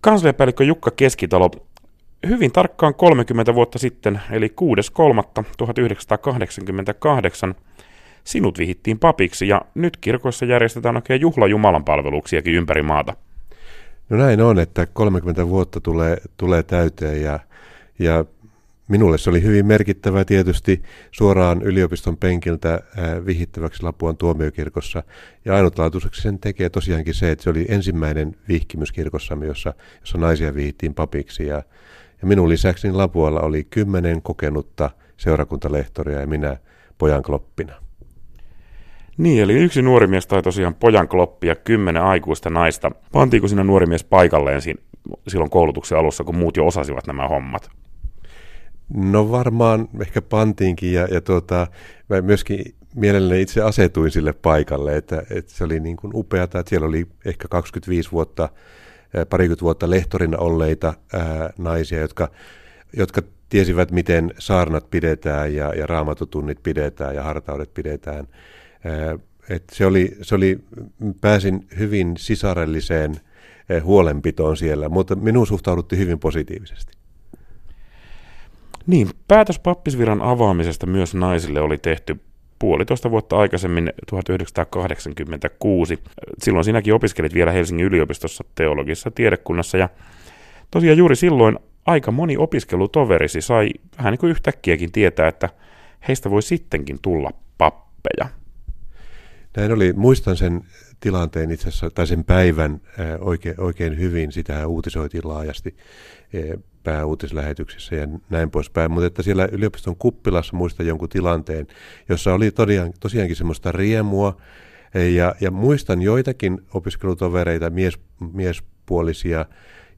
Kansliapäällikkö Jukka Keskitalo, hyvin tarkkaan 30 vuotta sitten, eli 6.3.1988, sinut vihittiin papiksi ja nyt kirkoissa järjestetään oikein juhla palveluksiakin ympäri maata. No näin on, että 30 vuotta tulee, tulee täyteen ja, ja minulle se oli hyvin merkittävä tietysti suoraan yliopiston penkiltä äh, vihittäväksi Lapuan tuomiokirkossa. Ja ainutlaatuiseksi sen tekee tosiaankin se, että se oli ensimmäinen vihkimys kirkossamme, jossa, jossa naisia vihittiin papiksi. Ja, ja minun lisäksi niin Lapualla oli kymmenen kokenutta seurakuntalehtoria ja minä pojan kloppina. Niin, eli yksi nuori mies tai tosiaan pojan kloppi ja kymmenen aikuista naista. Pantiinko siinä nuori mies paikalleen silloin koulutuksen alussa, kun muut jo osasivat nämä hommat? No varmaan ehkä pantiinkin ja, ja tuota, mä myöskin mielelläni itse asetuin sille paikalle, että, että se oli niin kuin upeata, että siellä oli ehkä 25 vuotta, parikymmentä vuotta lehtorina olleita ää, naisia, jotka, jotka tiesivät, miten saarnat pidetään ja, ja raamatutunnit pidetään ja hartaudet pidetään. Et se oli, se oli, pääsin hyvin sisarelliseen huolenpitoon siellä, mutta minun suhtauduttiin hyvin positiivisesti. Niin, päätös pappisviran avaamisesta myös naisille oli tehty puolitoista vuotta aikaisemmin 1986. Silloin sinäkin opiskelit vielä Helsingin yliopistossa teologisessa tiedekunnassa ja tosiaan juuri silloin aika moni opiskelutoverisi sai vähän niin kuin yhtäkkiäkin tietää, että heistä voi sittenkin tulla pappeja. Näin oli. Muistan sen tilanteen itse asiassa, tai sen päivän oikein, oikein hyvin. Sitä uutisoitiin laajasti pääuutislähetyksissä ja näin poispäin. Mutta että siellä yliopiston kuppilassa muistan jonkun tilanteen, jossa oli tosiaan, tosiaankin semmoista riemua. Ja, ja muistan joitakin opiskelutovereita, mies, miespuolisia,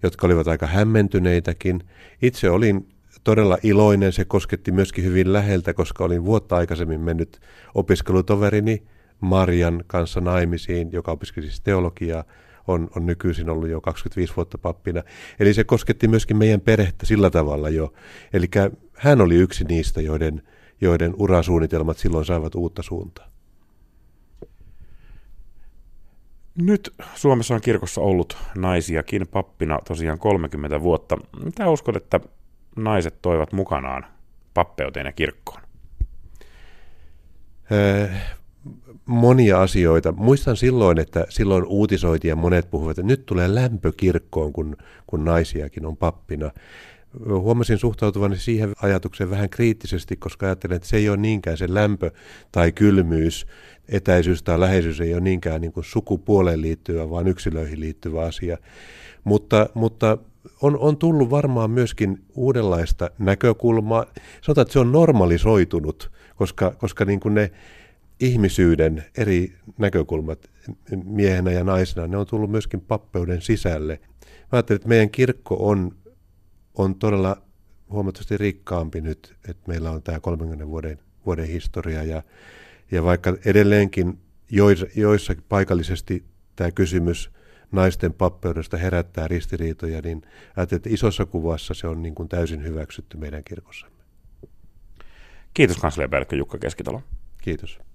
jotka olivat aika hämmentyneitäkin. Itse olin todella iloinen, se kosketti myöskin hyvin läheltä, koska olin vuotta aikaisemmin mennyt opiskelutoverini Marjan kanssa naimisiin, joka opiskeli siis teologiaa, on, on nykyisin ollut jo 25 vuotta pappina. Eli se kosketti myöskin meidän perhettä sillä tavalla jo. Eli hän oli yksi niistä, joiden, joiden urasuunnitelmat silloin saivat uutta suuntaa. Nyt Suomessa on kirkossa ollut naisiakin pappina tosiaan 30 vuotta. Mitä uskot, että naiset toivat mukanaan pappeuteen ja kirkkoon? Monia asioita. Muistan silloin, että silloin uutisoitiin ja monet puhuvat, että nyt tulee lämpö kirkkoon, kun, kun naisiakin on pappina. Huomasin suhtautuvani siihen ajatukseen vähän kriittisesti, koska ajattelen, että se ei ole niinkään se lämpö tai kylmyys, etäisyys tai läheisyys ei ole niinkään niin kuin sukupuoleen liittyvä, vaan yksilöihin liittyvä asia. Mutta, mutta on, on tullut varmaan myöskin uudenlaista näkökulmaa. Sanotaan, että se on normalisoitunut, koska, koska niin kuin ne ihmisyyden eri näkökulmat miehenä ja naisena, ne on tullut myöskin pappeuden sisälle. Mä ajattelen, että meidän kirkko on, on todella huomattavasti rikkaampi nyt, että meillä on tämä 30 vuoden, vuoden historia ja, ja vaikka edelleenkin joissa, joissa paikallisesti tämä kysymys naisten pappeudesta herättää ristiriitoja, niin ajattelen, että isossa kuvassa se on niin kuin täysin hyväksytty meidän kirkossamme. Kiitos kansliapäällikkö Jukka Keskitalo. Kiitos.